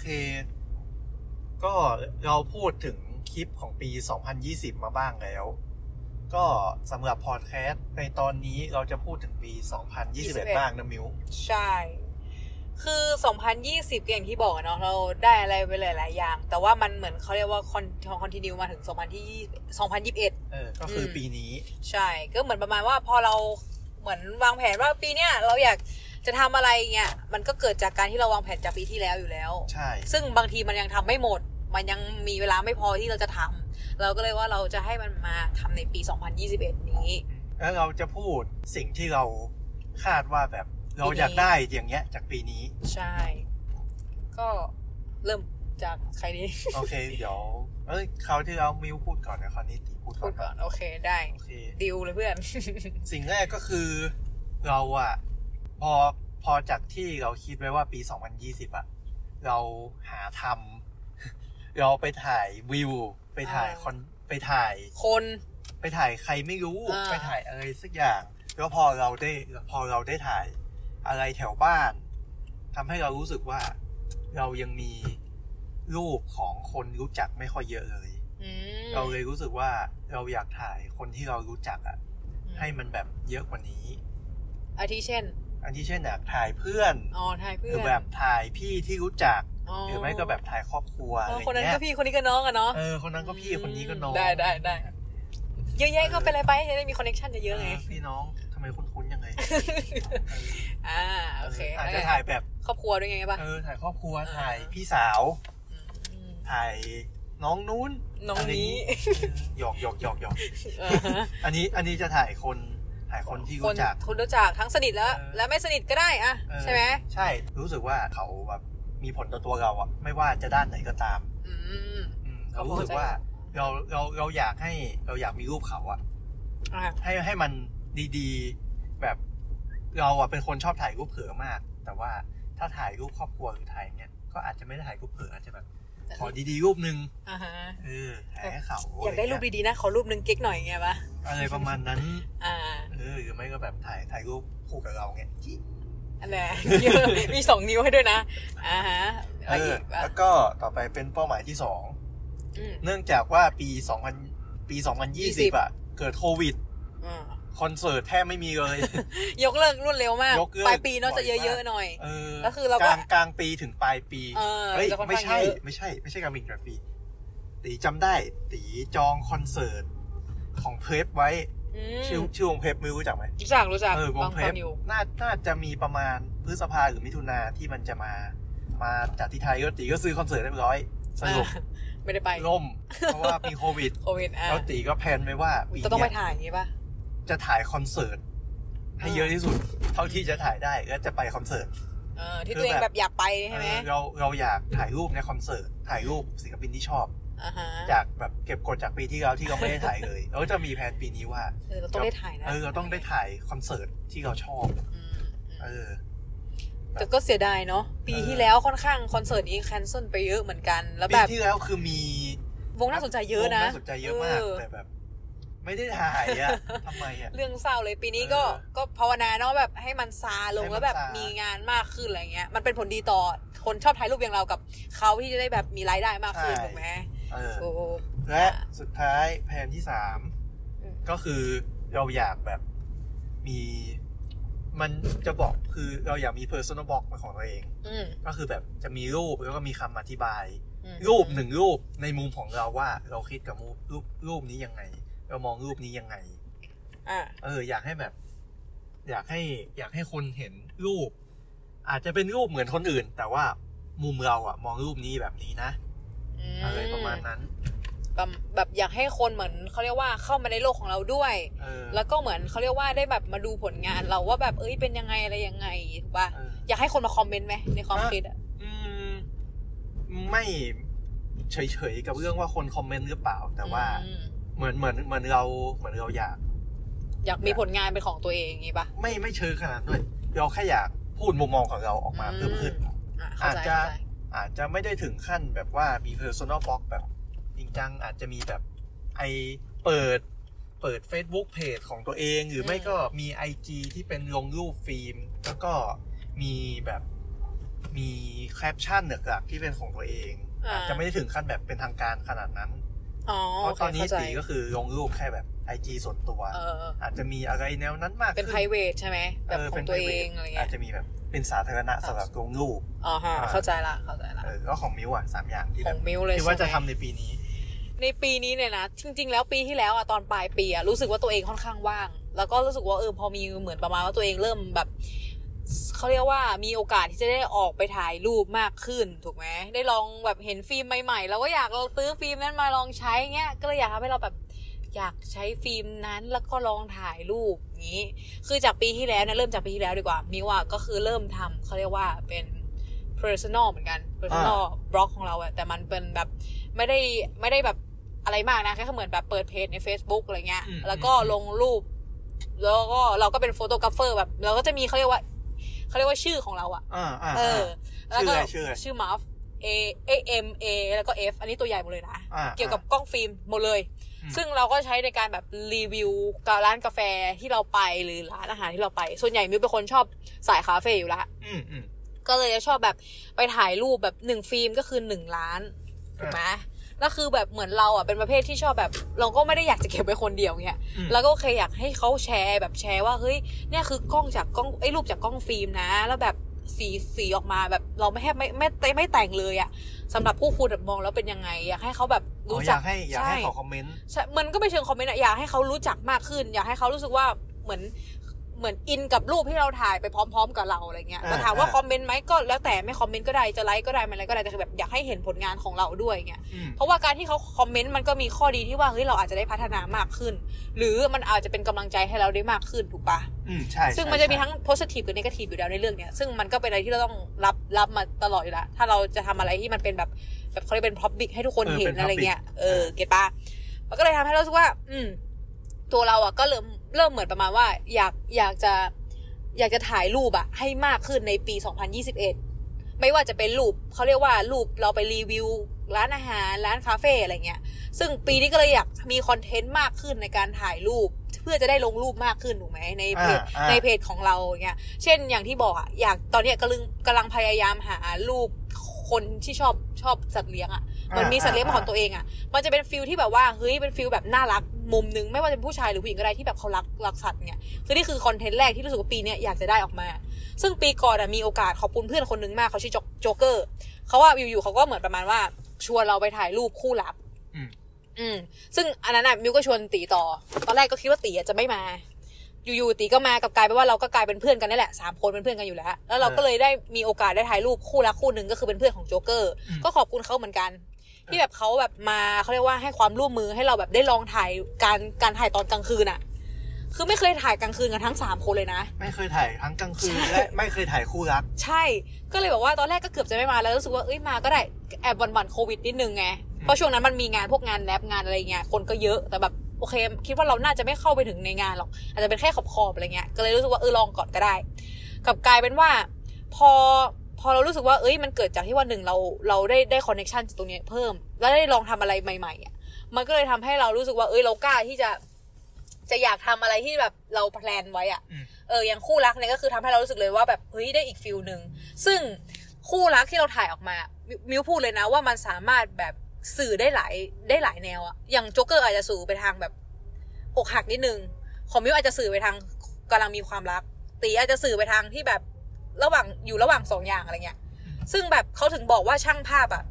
เค ก็เราพูดถึงคลิปของปี 2020 มาบ้างแล้ว ก็สำหรับพอดแคสต์ในตอนนี้เราจะพูดถึงปี 2021 บ้างนะมิวใช่ คือ 2020ก็อย่างที่บอกอะเนาะเราได้อะไรไปหลาย ๆ อย่าง แต่ว่ามันเหมือนเขาเรียกว่าคอนคอนติเนียมาถึง 2020 2021 เออ ก็คืออมปีนี้ ใช่ ก็เหมือนประมาณว่าพอเราเหมือนวางแผนว่าปีเนี้ยเราอยาก จะทำอะไรเงี้ยมันก็เกิดจากการที่เราวางแผนจากปีที่แล้วอยู่แล้ว ใช่ ซึ่งบางทีมันยังทำไม่หมด มันยังมีเวลาไม่พอที่เราจะทำเราก็เลยว่าเราจะให้มันมาทำในปี 2021 นี้ แล้วเราจะพูดสิ่งที่เราคาดว่าแบบเราอยากได้อย่างเงี้ยจากปีนี้ ใช่ ก็เริ่มจากใครดีโอเค เดี๋ยวเอ้ยคราวที่เรามิวพูดก่อนนะคราวนี้ตีพูดก่พูอดนก่อน โอเคได้โอเคดิวเลยเพื่อน สิ่งแรกก็คือเราอะ พอพอจากที่เราคิดไว้ว่าปี 2020อะเราหาทำเราไปถ่ายวิว ไปถ่ายอ่าคอนไปถ่ายคนไปถ่ายใครไม่รู้อ่าไปถ่ายอะไรสักอย่าง แล้วพอเราได้พอเราได้ถ่ายอะไรแถวบ้านทำให้เรารู้สึกว่าเรายังมีรูปของคนรู้จักไม่ค่อยเยอะเลยอืมเราเลยรู้สึกว่าเราอยากถ่ายคนที่เรารู้จักอะให้มันแบบเยอะกว่านี้อาทิเช่น อันที่เช่นอยากถ่ายเพื่อนอ๋อถ่ายเพื่หอรือนแบบถ่ายพี่ที่รู้จักอ๋อหรือไม่ก็แบบถ่ายครอบครัวอ๋อะอไรคนนั้นเงี้ก็ยพี่คนนี้ก็น้องอะเนาะเออคนนั้นก็พี่คนนี้ก็น้องได้ได้ได้เยอะแยะก็เป็นอะไรไปจะได้มีคอนเนคชั่นเยอะๆไงพี่น้องทำไมคุ้นๆยังไงอ่าโอเคอาจจะถ่ายแบบครอบครัวด้วยไงป่ะเออถ่ายครอบครัวอ่าถ่ายพี่สาวมถ่ายน้องนู้นน้องนี้ะไรย่างงี้หยอกหยอกหยอกหยอกอ่าฮะอันนี้อันนี้จะถ่ายคน ถ่ายคนที่คนรู้จัก คนรู้จักทั้งสนิทแล้ว เออและไม่สนิทก็ได้อะเออ ใช่ไหมใช่รู้สึกว่าเขาแบบมีผลต่อตัวเราอะไม่ว่าจะด้านไหนก็ตาม อืม อืมเรารู้สึกว่าเราเราเราอยากให้เราอยากมีรูปเขาอะอ่าให้ให้มันดีๆ แบบเราอะเป็นคนชอบถ่ายรูปเผลอมาก แต่ว่าถ้าถ่ายรูปครอบครัวหรือถ่ายเนี้ยก็อาจจะไม่ได้ถ่ายรูปเผลออาจจะแบบ ขอดีๆรูปหนึ่งอ่าฮะเออถ่ายให้เขาอยากได้รูปดีๆนะขอรูปหนึ่งเก๊กหน่อยไงปะอะไรประมาณนั้น อ่า เออหรือไม่ก็แบบถ่ายถ่ายรูปคู่กับเราไงอันนี้มีสองนิ้วให้ด้วยนะอ่าฮะเออะไรออีกปะแล้วก็ต่อไปเป็นเป้าหมายที่สองอืมเนื่องจากว่าปี2000ปี2020อะ เกิดโควิดอ่า คอนเสิร์ตแทบไม่มีเลย ยกเลิกรวดเร็วมากยกเลิกปลายปีเนาะบ่อยจะเยอะมากๆหน่อยเออแล้วคือเราก็กลางกลางปีถึงปลายปีเออเฮ้ยจะค่อนไม่ข้างใช่เยอะไม่ใช่ ไม่ใช่กลางปีถึงปลายปี ตีจำได้ ตีจองคอนเสิร์ตของเพลฟไว้อืมชื่อชื่อวงเพลฟไม่รู้จักไหมรู้จักรู้จักเออวงฟังเพลฟัฟงอยู่น่าน่าจะมีประมาณพฤษภาหรือมิถุนาที่มันจะมา มาจากที่ไทยก็ตีก็ซื้อคอนเสิร์ตเรียบร้อยสรุปอ่าไม่ได้ไปล่มเพราะว่ามีโควิดโควิดอะแล้วตีก็แพลนไว้ว่าปีจะต้องไปเนี้ยถ่ายอย่างงี้ป่ะ จะถ่ายคอนเสิร์ตให้เยอะที่สุด เท่าที่จะถ่ายได้ก็จะไปคอนเสิร์ตเออที่คือตัวเองแบบแบบอยากไปใช่ไหมเออเราเราอยากถ่ายรูปในคอนเสิร์ตถ่ายรูปศิลปินที่ชอบอ่าฮะจากแบบเก็บกดจากปีที่แล้วที่เราไม่ได้ถ่ายเลยแล้วก็จะมีแผนปีนี้ว่าเออเราต้องได้ถ่ายนะเออเราต้องได้ถ่ายคอนเสิร์ตที่เราชอบอืมเออแต่ก็เสียดายเนาะปีเออที่แล้วค่อนข้างคอนเสิร์ตนี้แคนเซิลไปเยอะเหมือนกัน แล้วปีแบบที่แล้วคือมีวงน่าสนใจเยอะนะวงน่าสนใจเยอะมากเออแต่แบบ ไม่ได้ถ่ายอะทำไมอะเรื่องเศร้าเลยปีนี้ก็เออก็ภาวนาเนาะแบบให้มันซาลงให้มันแล้วแบบซามีมีงานมากขึ้นอะไรเงี้ย มันเป็นผลดีต่อคนชอบถ่ายรูปอย่างเรากับเขาที่จะได้แบบมีรายได้มากขึ้นถูกไหมเออถูกและสุดท้ายแผนที่สามอืมก็คือเราอยากแบบมีมันจะบอกคือเราอยากมี personal blog เป็นของตัวเองอืมก็คือแบบจะมีรูปแล้วก็มีคำอธิบายอืมรูปหนึ่งรูปในมุมของเราว่าเราคิดกับรูปรูปรูปนี้ยังไง เรามองรูปนี้ยังไงอ่าเออ อยากให้แบบ อยากให้ อยากให้คนเห็นรูป อาจจะเป็นรูปเหมือนคนอื่น แต่ว่ามุมเราอะมองรูปนี้แบบนี้นะอะไรประมาณนั้นแบบแบบอยากให้คนเหมือนเขาเรียกว่าเข้ามาในโลกของเราด้วยเออแล้วก็เหมือนเขาเรียกว่าได้แบบมาดูผลงานเราว่าแบบเอ้ยเป็นยังไงอะไรยังไงถูกป่ะเอออยากให้คนมาคอมเมนต์ไหมในความคิดอะอืมไม่เฉยๆกับเรื่องว่าคนคอมเมนต์หรือเปล่า แต่ว่าอืม เหมือนเหมือนเหมือนเราเหมือนเราอยาก อยากมีผลงานเป็นของตัวเองอย่างงี้ป่ะไม่ไม่เชิงขนาดนั้นด้วยเราแค่อยากพูดมุมมองของเราออกมาอืมเพิ่มขึ้นอะเข้าอาจใจจะเข้าใจอาจจะไม่ได้ถึงขั้นแบบว่ามี personal blog แบบจริงจังอาจจะมีแบบไอเปิดเปิด Facebook Page ของตัวเองหรือไม่ก็มี IG ที่เป็นลงรูปฟิล์ม แล้วก็มีแบบมีแคปชั่นหลักๆที่เป็นของตัวเองอ่าอาจจะไม่ได้ถึงขั้นแบบเป็นทางการขนาดนั้นอ๋อ เพราะตอนนี้เข้าใจตีก็คือลงรูปแค่แบบไอจีส่วนตัวเอออาจจะมีอะไรแนวนั้นมากเป็นขึ้ private ใช่ไหมแบบของตัวเอง private อะไรอาเงี้จยจะมีแบบเป็นสาธารณะสำหรับลงรูปอ๋อฮะอ่าเข้าใจละเข้าใจละเออก็ของมิวอะสามอย่างที่ขแบอบงมิวเลยคิดว่าใช่จะไหมทำในปีนี้ ในปีนี้เนี่ยนะจริง ๆ แล้วปีที่แล้วอะตอนปลายปีอะรู้สึกว่าตัวเองค่อนข้างว่าง แล้วก็รู้สึกว่าเออพอมีเหมือนประมาณว่าตัวเองเริ่มแบบ เขาเรียกว่ามีโอกาสที่จะได้ออกไปถ่ายรูปมากขึ้น ถูกไหมได้ลองแบบเห็นฟิล์มใหม่ๆเราก็อยากเราซื้อฟิล์มนั้นมาลองใช้เงี้ยก็เลยอยากทำให้เราแบบอยากใช้ฟิล์มนั้นแล้วก็ลองถ่ายรูปอย่างนี้ คือจากปีที่แล้วเนี่ยเริ่มจากปีที่แล้วดีกว่ามิวอะก็คือเริ่มทำเขาเรียกว่าเป็น personal เหมือนกัน personal บล็อกของเราอะแต่มันเป็นแบบไม่ได้ไม่ได้แบบอะไรมากนะแค่เหมือนแบบเปิดเพจใน Facebook อะไรเงี้ยอืมแล้วก็อืมลงรูป แล้วก็เราก็เป็นโฟโตกราฟเฟอร์แบบ เราก็จะมีเขาเรียกว่า เขาเรียกว่าชื่อของเราอะอ่าอ่าเออ แล้วก็ชื่ออะไรชื่ออะไรชื่อมาฟ A A M A แล้วก็ F อันนี้ตัวใหญ่หมดเลยนะอ่าเกี่ยวกับกล้องฟิล์มหมดเลยอืมซึ่งเราก็ใช้ในการแบบรีวิวกับร้านกาแฟที่เราไปหรือร้านอาหารที่เราไป ส่วนใหญ่มิวเป็นคนชอบสายคาเฟ่อยู่แล้วอืมอืมก็เลยจะชอบแบบไปถ่ายรูปแบบหนึ่งฟิล์มก็คือหนึ่งล้านถูกไหม แล้วคือแบบเหมือนเราอะเป็นประเภทที่ชอบแบบ เราก็ไม่ได้อยากจะเก็บไว้คนเดียวเงี้ยอืมแล้วก็เคยอยากให้เขาแชร์แบบแชร์ว่าเฮ้ยเนี่ยคือกล้องจากกล้องไอ้ยรูปจากกล้องฟิล์มนะ แล้วแบบสีสีออกมาแบบเราไม่แทบไม่ไม่ไม่ไม่แต่งเลยอะสำหรับผู้คุณแบบมองแล้วเป็นยังไง อยากให้เขาแบบอ๋อรู้อจัยากกให้อยากให้ช่ขอคอมเมนต์ใช่มันก็ไม่เชิงคอมเมนต์อะอยากให้เขารู้จักมากขึ้น อยากให้เขารู้สึกว่าเหมือน เหมือนอินกับรูปที่เราถ่ายไปพร้อม ๆ กับเราอะไรเงี้ยอ่าแต่ถามว่าอ่าคอมเมนต์ไหมก็แล้วแต่ไม่คอมเมนต์ก็ได้จะไลค์ก็ได้ไม่ไลค์ก็ได้แต่คือแบบอยากให้เห็นผลงานของเราด้วยเงี้ยอืมเพราะว่าการที่เขาคอมเมนต์มันก็มีข้อดีที่ว่าเฮ้ยเราอาจจะได้พัฒนามากขึ้น หรือมันอาจจะเป็นกำลังใจให้เราได้มากขึ้นถูกปะอืมใช่ซึ่งใช่มันจะมีใช่ทั้ง positive กับ negative อยู่แล้วในเรื่องเนี้ยซึ่งมันก็เป็นอะไรที่เราต้องรับรับมาตลอดอยู่แล้วถ้าเราจะทำอะไรที่มันเป็นแบบแบบเขาเรียกเป็น public ให้ทุกคนเออเห็เป็นนอะไร public เงี้ยเออเออเก็ตปะมันก็เลยทำให้เรารู้สึกว่า อืมตัวเราอะก็เริ่ม เริ่มเหมือนประมาณว่า อยากอยากจะอยากจะถ่ายรูปอะให้มากขึ้นในปี 2021 ไม่ว่าจะเป็นรูปเขาเรียกว่ารูปเราไปรีวิว ร้านอาหารร้านคาเฟ่อะไรเงี้ย ซึ่งปีนี้ก็เลยอยากมีคอนเทนต์มากขึ้นในการถ่ายรูปเพื่อจะได้ลงรูปมากขึ้นถูกไหมในเพจอ่าอ่าในเพจของเราเงี้ย เช่นอย่างที่บอกอะอยากตอนเนี้ยกำลังกำลังพยายามหารูปคนที่ชอบชอบสัตว์เลี้ยงอะมันมีสัตว์เลี้ยงเป็นของตัวเองอะมันจะเป็น feel ที่แบบว่าเฮ้ยเป็น feel แบบน่ารักมุมหนึงไม่ว่าจะเป็นผู้ชายหรือผู้หญิงก็ได้ที่แบบเขารักรักสัตว์เนี่ยคือนี่คือคอนเทนต์แรกที่รู้สึกว่าปีเนี้ยอยากจะได้ออกมา ซึ่งปีก่อนอะมีโอกาสขอบคุณเพื่อนคนหนึงมากเขาชื่อโจ๊กเกอร์เขาว่าอยู่ๆเขาก็เหมือนประมาณว่าชวนเราไปถ่ายรูปคู่รักอืมอืม ซึ่งอันนั้นอะมิวก็ชวนตีต่อ ตอนแรกก็คิดว่าตีอะจะไม่มา อยู่ๆตีก็มากับกลายเป็นว่าเราก็กลายเป็นเพื่อนกันนี่แหละสามคนเป็นเพื่อนกันอยู่แล้ว แล้วเราก็เลยได้มีโอกาสได้ถ่ายรูปคู่รักคู่หนึ่งก็คือเป็นเพื่อนของโจ๊กเกอร์อืมก็ขอบคุณเขาเหมือนกัน ที่แบบเขาแบบมาเขาเรียกว่าให้ความร่วมมือให้เราแบบได้ลองถ่ายการการถ่ายตอนกลางคืนอะคือไม่เคยถ่ายกลางคืนกันทั้งสามคนเลยนะ ไม่เคยถ่ายทั้งกลางคืนใช่และไม่เคยถ่ายคู่รัก ใช่ ก็เลยบอกว่าตอนแรกก็เกือบจะไม่มาแล้วรู้สึกว่าเอ้ยมาก็ได้แอบหวันๆโควิดนิดนึงไงเพราะช่วงนั้นมันมีงานพวกงานแลบงานอะไรเงี้ยคนก็เยอะแต่แบบโอเค คิดว่าเราน่าจะไม่เข้าไปถึงในงานหรอก อาจจะเป็นแค่ขอบๆอะไรเงี้ยก็เลยรู้สึกว่าเออลองก่อนก็ได้กลับกลายเป็นว่า พอ พอเรารู้สึกว่าเอ้ยมันเกิดจากที่ว่าหนึ่งเราเราได้ได้คอนเนคชันจากตรงเนี้ยเพิ่ม แล้วได้ลองทำอะไรใหม่ๆอะมันก็เลยทำให้เรารู้สึกว่าเอ้ยเรากล้าที่จะ จะอยากทำอะไรที่แบบเราแพลนไว้อะอืมเอออย่างคู่รักเนี่ยก็คือทำให้เรารู้สึกเลยว่าแบบเฮ้ยได้อีกฟิลหนึ่งซึ่งคู่รักที่เราถ่ายออกมามิมิวพูดเลยนะว่ามันสามารถแบบสื่อได้หลายได้หลายแนวอะอย่างโจ๊กเกอร์อาจจะสื่อไปทางแบบอกหักนิดนึงของมิวอาจจะสื่อไปทางกำลังมีความรัก ตีอาจจะสื่อไปทางที่แบบ ระหว่างอยู่ระหว่างสองอย่างอะไรเงี้ย ซึ่งแบบเขาถึงบอกว่าช่างภาพอะ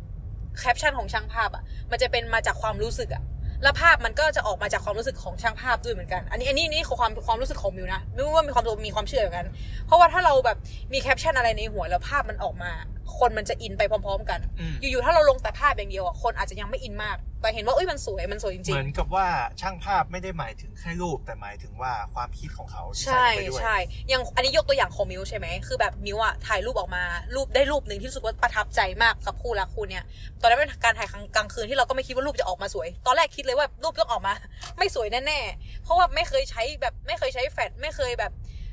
แคปชั่นของช่างภาพอะมันจะเป็นมาจากความรู้สึกอะแล้วภาพมันก็จะออกมาจากความรู้สึกของช่างภาพด้วยเหมือนกัน อันนี้อันนี้นี่คือความความรู้สึกของมิวนะมิวว่ามีความมีความเชื่ออย่างนั้น เพราะว่าถ้าเราแบบมีแคปชั่นอะไรในหัวแล้วภาพมันออกมา คนมันจะอินไปพร้อม ๆ กันอืมอยู่ๆถ้าเราลงแต่ภาพอย่างเดียวอะคนอาจจะยังไม่อินมาก แต่เห็นว่าเอ้ยมันสวยมันสวยจเหริงมือนกับว่าช่างภาพไม่ได้หมายถึงแค่รูปแต่หมายถึงว่าความคิดของเขาๆที่ใช่ใส่ไปด้วยใช่อย่างอันนี้ยกตัวอย่างของมิวใช่ไหมคือแบบมิวอะถ่ายรูปออกมารูปได้รูปหนึ่งที่รู้สึกว่าประทับใจมากกับคู่รักคู่เนี้ยตอนนั้นเป็นการถ่ายกลางกลางคืนที่เราก็ไม่คิดว่ารูปจะออกมาสวย ตอนแรกคิดเลยว่ารูปต้องออกมา ไม่สวยแน่ๆเพราะว่าไม่เคยใช้แบบไม่เคยใช้แฟลชไม่เคยแบบ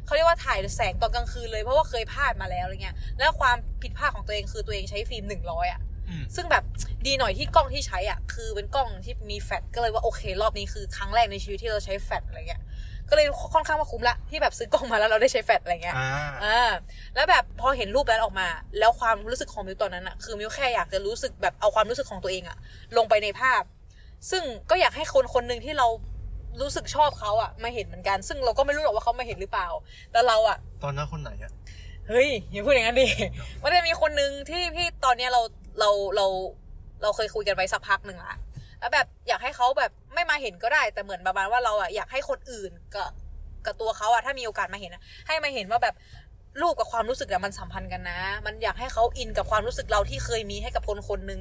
เขาเรียกว่าถ่ายแสงตอนกลางคืนเลยเพราะว่าเคยพลาดมาแล้วอะไรเงี้ยแล้วความผิดพลาดของตัวเองคือตัวเองใช้ฟิล์มหนึ่งร้อยอะอืมซึ่งแบบดีหน่อยที่กล้องที่ใช้อะคือเป็นกล้องที่มีแฟลชก็เลยว่าโอเค รอบนี้คือครั้งแรกในชีวิตที่เราใช้แฟลชอะไรเงี้ยก็เลยค่อนข้างว่าคุ้มละที่แบบซื้อกล้องมาแล้วเราได้ใช้แฟลชอะไรเงี้ยอ่าอ่าแล้วแบบพอเห็นรูปนั้นออกมา แล้วความรู้สึกของมิวตอนนั้นอะคือมิวแค่อยากจะรู้สึกแบบเอาความรู้สึกของตัวเองอะลงไปในภาพ ซึ่งก็อยากให้คนคนหนึ่งที่เรา รู้สึกชอบเขาอะมาเห็นเหมือนกัน ซึ่งเราก็ไม่รู้หรอกว่าเขามาเห็นหรือเปล่า แต่เราอะตอนนั้นคนไหนอะเฮ้ยอย่าพูดอย่างนั้นดิมันจะมีคนหนึ่งที่พี่ตอนเนี้ยเราเราเราเราเคยคุยกันไปสักพักหนึ่งละแล้วแบบอยากให้เขาแบบไม่มาเห็นก็ได้ แต่เหมือนประมาณว่าเราอะอยากให้คนอื่นกับกับตัวเขาอะถ้ามีโอกาสมาเห็นอะให้มาเห็นว่าแบบรูปกับความรู้สึกอะมันสัมพันธ์กันนะ มันอยากให้เขาอินกับความรู้สึกเราที่เคยมีให้กับคนคนหนึ่ง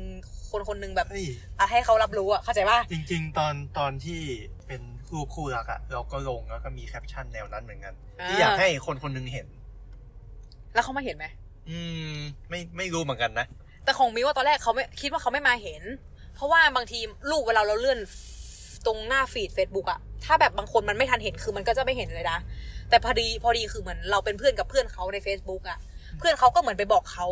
คนคนหนึ่งแบบเฮ้ยอะให้เขารับรู้อะเข้าใจป่ะจริง ๆ ตอนตอนที่เป็น รูปคู่รักอะเราก็ลงแล้วก็มีแคปชั่นแนวนั้นเหมือนกัน ที่อยากให้คนคนหนึงเห็น แล้วเขามาเห็นไหมอืม ไม่ไม่รู้เหมือนกันนะแต่ของมิวว่าตอนแรกเขาไม่คิดว่าเขาไม่มาเห็น เพราะว่าบางทีลูกเวลาเราเลื่อนตรงหน้าฟีด Facebook อะถ้าแบบบางคนมันไม่ทันเห็นคือมันก็จะไม่เห็นเลยนะแต่พอดีพอดีคือเหมือนเราเป็นเพื่อนกับเพื่อนเขาใน Facebook อะเพื่อนเขาก็เหมือนไปบอกเขา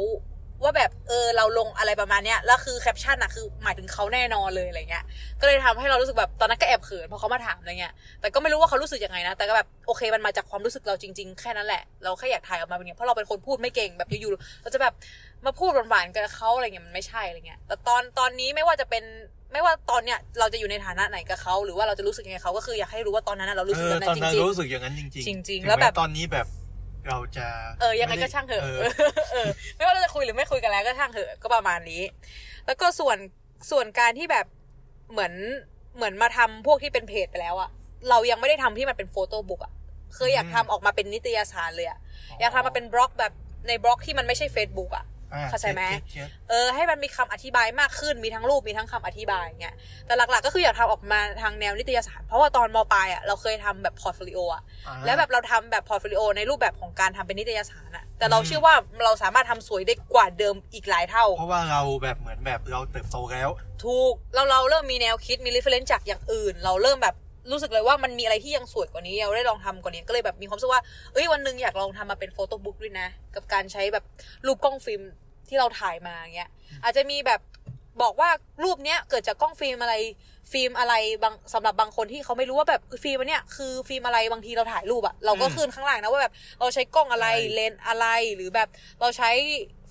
ว่าแบบเออเราลงอะไรประมาณเนี้ยแล้วคือแคปชั่นอะคือหมายถึงเขาแน่นอนเลยอะไรเงี้ย ก็เลยทำให้เรารู้สึกแบบตอนนั้นก็แอบเขินเพราะเขามาถามอะไรเงี้ย แต่ก็ไม่รู้ว่าเขารู้สึกยังไงนะ แต่ก็แบบโอเคมันมาจากความรู้สึกเราจริง ๆ แค่นั้นแหละ เราแค่อยากถ่ายออกมาเป็นอย่างเงี้ยเพราะเราเป็นคนพูดไม่เก่งแบบอยู่ๆเราจะแบบมาพูดหวานๆกับเขาอะไรเงี้ยมันไม่ใช่อะไรเงี้ย แต่ตอนตอนนี้ไม่ว่าจะเป็นไม่ว่าตอนเนี้ยเราจะอยู่ในฐานะไหนกับเขาหรือว่าเราจะรู้สึกยังไงเขาก็คืออยากให้รู้ว่าตอนนั้นนะเรารู้สึกเอแบอบนั้ตอนนจนั้นริงรู้สึกอย่างนั้นจริง ๆ จริงๆถึแล้วแบบตอนนี้แบบ เราจะๆเออยังไงก็ช่างเถอะเออเออไม่ว่าเราจะคุยหรือไม่คุยกันแล้วก็ช่างเถอะก็ประมาณนี้ แล้วก็ส่วนส่วนการที่แบบเหมือนเหมือนมาทำพวกที่เป็นเพจไปแล้วอะเรายังไม่ได้ทำที่มันเป็น photobook อะเคยอยากทำออกมาเป็นนิตยสารเลยอะอยากทำมาเป็นบล็อกแบบในบล็อกที่มันไม่ใช่ Facebook อะอ่ เข้าใจไหม get get เออให้มันมีคำอธิบายมากขึ้นมีทั้งรูปมีทั้งคำอธิบายเงี้ยแต่หลักๆก็คืออยากทำออกมาทางแนวนิตยสาร เพราะว่าตอนมปลายอะเราเคยทำแบบ portfolio อะอ่าแล้วแบบเราทำแบบ portfolio ในรูปแบบของการทำเป็นนิตยสารอะแต่เราอืมเชื่อว่าเราสามารถทำสวยได้กว่าเดิมอีกหลายเท่า เพราะว่าเราแบบเหมือนแบบเราเติบโตแล้ว ถูกเราเราเริ่มมีแนวคิดมี reference จากอย่างอื่น เราเริ่มแบบรู้สึกเลยว่ามันมีอะไรที่ยังสวยกว่านี้เราได้ลองทำกว่านี้ก็เลยแบบมีความรู้สึกว่าเอ้ยวันหนึ่งอยากลองทำมาเป็น photobook ด้วยนะ กับการใช้แบบรูปกล้องฟิล์ม ที่เราถ่ายมาอย่างเงี้ยอาจจะมีแบบบอกว่ารูปเนี้ยเกิดจากกล้องฟิล์มอะไร ฟิล์มอะไรบางสำหรับบางคนที่เขาไม่รู้ว่าแบบฟิล์มอันเนี้ยคือฟิล์มอะไรบางทีเราถ่ายรูปอะเราก็อืมขึ้นข้างล่างนะว่าแบบเราใช้กล้องอะไรเลนส์อะไรหรือแบบเราใช้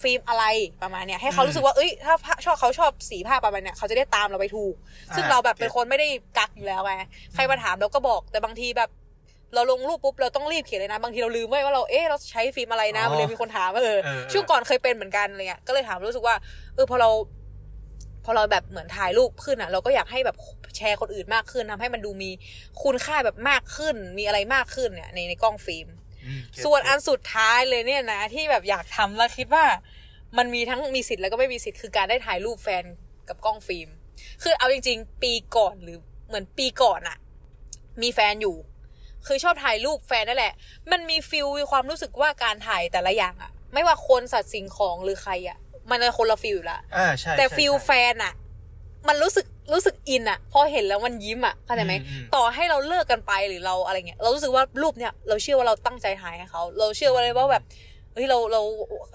ฟิล์มอะไรประมาณเนี้ยให้เขารู้สึกว่าเอ้ยถ้าชอบเขาชอบสีภาพประมาณเนี้ยเขาจะได้ตามเราไปถูก ซึ่งเราแบบเป็นคนไม่ได้กักอยู่แล้วไงใครมาถามเราก็บอกแต่บางทีแบบ เราลงรูปปุ๊บเราต้องรีบเขียนเลยนะ บางทีเราลืมไว้ว่าเราเอ๊ะเราใช้ฟิล์มอะไรนะอ๋อมันเลยมีคนถามว่าเออเออเออช่วงก่อนเคยเป็นเหมือนกันอะไรเงี้ยก็เลยถามรู้สึกว่าเออพอเรา พอเราแบบเหมือนถ่ายรูปขึ้นอะ เราก็อยากให้แบบแชร์คนอื่นมากขึ้นทำให้มันดูมีคุณค่าแบบมากขึ้น มีอะไรมากขึ้นเนี่ยในในกล้องฟิล์มอืม get ส่วนอันสุดท้ายเลยเนี่ยนะ ที่แบบอยากทำแล้วคิดว่า มันมีทั้งมีสิทธิ์แล้วก็ไม่มีสิทธิ์คือการได้ถ่ายรูปแฟนกับกล้องฟิล์ม คือเอาจริง ๆ ปีก่อนหรือเหมือนปีก่อนอะมีแฟนอยู่ คือชอบถ่ายรูปแฟนนั่นแหละ มันมี feel มีความรู้สึกว่าการถ่ายแต่ละอย่างอะไม่ว่าคนสัตว์สิ่งของหรือใครอะมันจะคนละ feel อยู่ละอ่าใช่แต่ใช่ feel ใช่แฟนอะมันรู้สึกรู้สึกอินอะพอเห็นแล้วมันยิ้มอะเข้าใจไหมอืมอืมต่อให้เราเลิกกันไปหรือเราอะไรเงี้ยเรารู้สึกว่ารูปเนี้ยเราเชื่อว่าเราตั้งใจถ่ายให้เขาเราเชื่อว่าเลยว่าแบบเฮ้ยเราเรา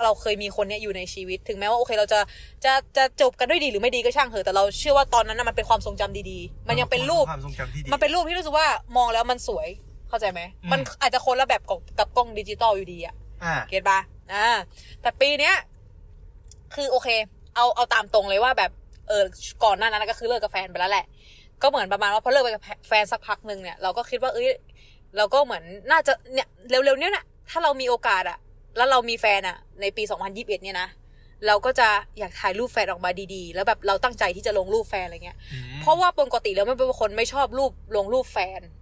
เราเคยมีคนเนี้ยอยู่ในชีวิต ถึงแม้ว่าโอเคเราจะจะจะจบกันด้วยดีหรือไม่ดีก็ช่างเถอะแต่เราเชื่อว่าตอนนั้นน่ะมันเป็นความทรงจำดีๆ มันยังเป็นรูปความทรงจำที่ดีมันเป็นรูปที่รู้สึกว่ามองแล้วมันสวย เข้าใจไหมอืมมันอาจจะคนละแบบกับกับกล้องดิจิตอลอยู่ดีอะอ่าเก็ตปะอ่า แต่ปีเนี้ย คือโอเค เอาเอาตามตรงเลยว่าแบบเออก่อนหน้านั้นก็คือเลิกกับแฟนไปแล้วแหละ ก็เหมือนประมาณว่าพอเลิกไปกับแฟนสักพักหนึ่งเนี่ยเราก็คิดว่าเอ้ยเราก็เหมือนน่าจะเนี่ยเร็วๆเนี้ยนะถ้าเรามีโอกาสอะแล้วเรามีแฟนอะในปี 2021 เนี่ยนะเราก็จะอยากถ่ายรูปแฟนออกมาดีๆ แล้วแบบเราตั้งใจที่จะลงรูปแฟนอะไรเงี้ยอืมเพราะว่าปกติแล้วไม่เป็นคนไม่ชอบรูปลงรูปแฟนอ่า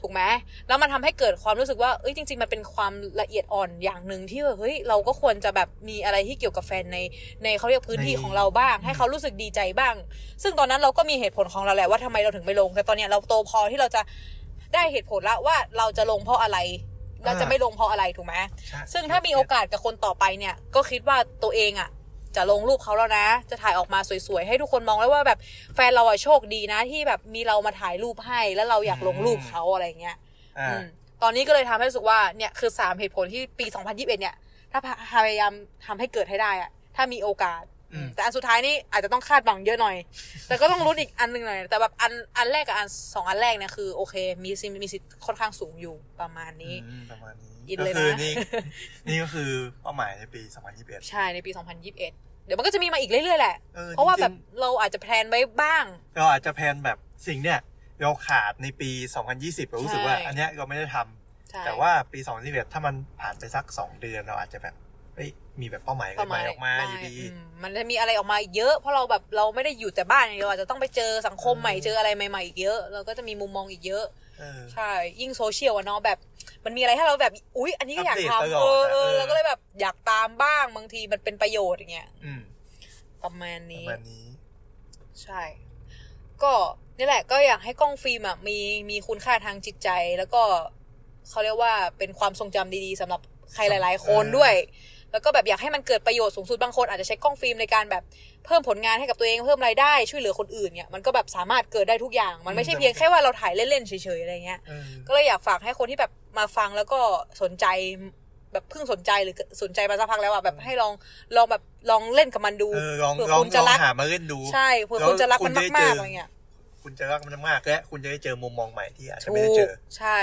ถูกไหมแล้วมันทำให้เกิดความรู้สึกว่าเอ้ยจริง ๆ มันเป็นความละเอียดอ่อนอย่างหนึ่งที่ว่าเฮ้ยเราก็ควรจะแบบมีอะไรที่เกี่ยวกับแฟนในในเขาเรียกพื้นที่ในของเราบ้าง ให้เขารู้สึกดีใจบ้าง ซึ่งตอนนั้นเราก็มีเหตุผลของเราแหละว่าทำไมเราถึงไม่ลง แต่ตอนเนี้ยเราโตพอที่เราจะได้เหตุผลละว่าเราจะลงเพราะอะไรเราจะไม่ลงเพราะอะไรถูกไหมใช่ซึ่งถ้ามีโอกาสกับคนต่อไปเนี่ย ก็คิดว่าตัวเองอะ จะลงรูปเขาแล้วนะ จะถ่ายออกมาสวยๆ ให้ทุกคนมองแล้วว่าแบบแฟนเราอะโชคดีนะที่แบบมีเรามาถ่ายรูปให้แล้วเราอยากลงรูปเขาอะไรเงี้ยอ่าอืมตอนนี้ก็เลยทำให้รู้สึกว่าเนี่ยคือสามเหตุผลที่ปี 2021 เนี่ย ถ้าพยายามทำให้เกิดให้ได้อะถ้ามีโอกาสอืมแต่อันสุดท้ายนี่อาจจะต้องคาดหวังเยอะหน่อย แต่ก็ต้องลุ้นอีกอันหนึ่งหน่อย แต่แบบอันอันแรกกับอันสองอันแรกเนี่ยคือโอเค มีสิมีสิทธิ์ค่อนข้างสูงอยู่ประมาณนี้อืมประมาณนี้ อินก็เลยนะคือนี่นี่ก็คือเป้าหมายในปี 2021 ใช่ในปี 2021 เดี๋ยวมันก็จะมีมาอีกเรื่อยๆแหละออเพราะว่าจงๆแบบเราอาจจะแพลนไว้บ้าง เราอาจจะแพลนแบบสิ่งเนี้ยเราขาดในปี 2020เรารู้สึกว่าใช่อันเนี้ยเราไม่ได้ทำใช่แต่ว่าปี 2021 ถ้ามันผ่านไปสัก 2 เดือนเราอาจจะแบบเฮ้ยมีแบบเป้าหมายอะไรใหม่ออกมาอยู่ดีอืมมันจะมีอะไรออกมาอีกเยอะเพราะเราแบบเราไม่ได้อยู่แต่บ้านอย่างเดียวอาจจะต้องไปเจอสังคมใหม่เออเจออะไรใหม่ๆอีกเยอะ เราก็จะมีมุมมองอีกเยอะเออ ใช่ ยิ่งโซเชียลอะเนาะแบบ มันมีอะไรให้เราแบบ อุ๊ย อันนี้ก็อยากอัปเดตทำตลอเอดออะเออเออเราก็เลยแบบอยากตามบ้างบางทีมันเป็นประโยชน์อย่างเงี้ยอืมประมาณประนี้มาณนี้ ใช่ ก็นี่แหละ ก็อยากให้กล้องฟิล์มอะมีมีคุณค่าทางจิตใจแล้วก็เขาเรียกว่าเป็นความทรงจำดีๆสำหรับใครหลาย ๆ คนเออด้วย แล้วก็แบบอยากให้มันเกิดประโยชน์สูงสุดบางคนอาจจะใช้กล้องฟิล์มในการแบบเพิ่มผลงานให้กับตัวเองเพิ่มรายได้ช่วยเหลือคนอื่นเนี่ยมันก็แบบสามารถเกิดได้ทุกอย่าง มันไม่ใช่เพียงแค่ว่าเราถ่ายเล่นๆเฉยๆอะไรเงี้ยเออก็เลยอยากฝากให้คนที่แบบมาฟังแล้วก็สนใจแบบเพิ่งสนใจหรือสนใจมาสักพักแล้วอะแบบให้ลองลองแบบลองเล่นกับมันดูเออลองเผื่อลองคุณจะลองรักหามาเล่นดู ใช่เผื่อคุณจะรักมันแล้วคุณจะได้มากเจออๆอะไรเงี้ยคุณจะรักมันมากและคุณจะได้เจอมุมมองใหม่ที่อาจจะถูไม่ได้เจกอใช่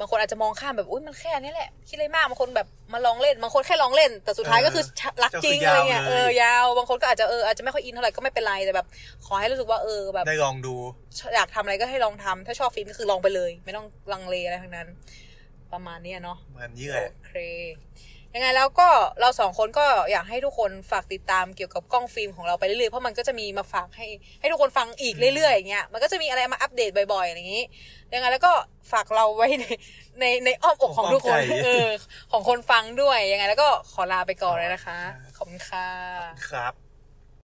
บางคนอาจจะมองข้ามแบบอุ้ยมันแค่นี้แหละคิดอะไรมากบางคนแบบมาลองเล่นบางคนแค่ลองเล่น แต่สุดท้ายก็คือรักจริงก็อะคือไรเงี้ยยาวเอเลยอยาวบางคนก็อาจจะเอออาจจะไม่ค่อยอินเท่าไหร่ก็ไม่เป็นไรแต่แบบ ขอให้รู้สึกว่าเออแบบได้ลองดูอยากทำอะไรก็ให้ลองทำถ้าชอบฟิล์มก็คือลองไปเลย ไม่ต้องลังเลอะไรทั้งนั้น ประมาณเนี้ยเนาะประมันนี้แหละโอเค ยังไงแล้วก็เราสองคนก็อยากให้ทุกคนฝากติดตามเกี่ยวกับกล้องฟิล์มของเราไปเรื่อยๆ เพราะมันก็จะมีมาฝากให้ให้ทุกคนฟังอีกเรื่อยๆอย่างเงี้ย มันก็จะมีอะไรมาอัปเดตบ่อยๆอย่างนี้ ยังไงแล้วก็ฝากเราไว้ในในในอ้อมอกของทุกคนอ้อมใจเออของคนฟังด้วย ยังไงแล้วก็ขอลาไปก่อนเลยนะคะ ขอบคุณค่ะครับ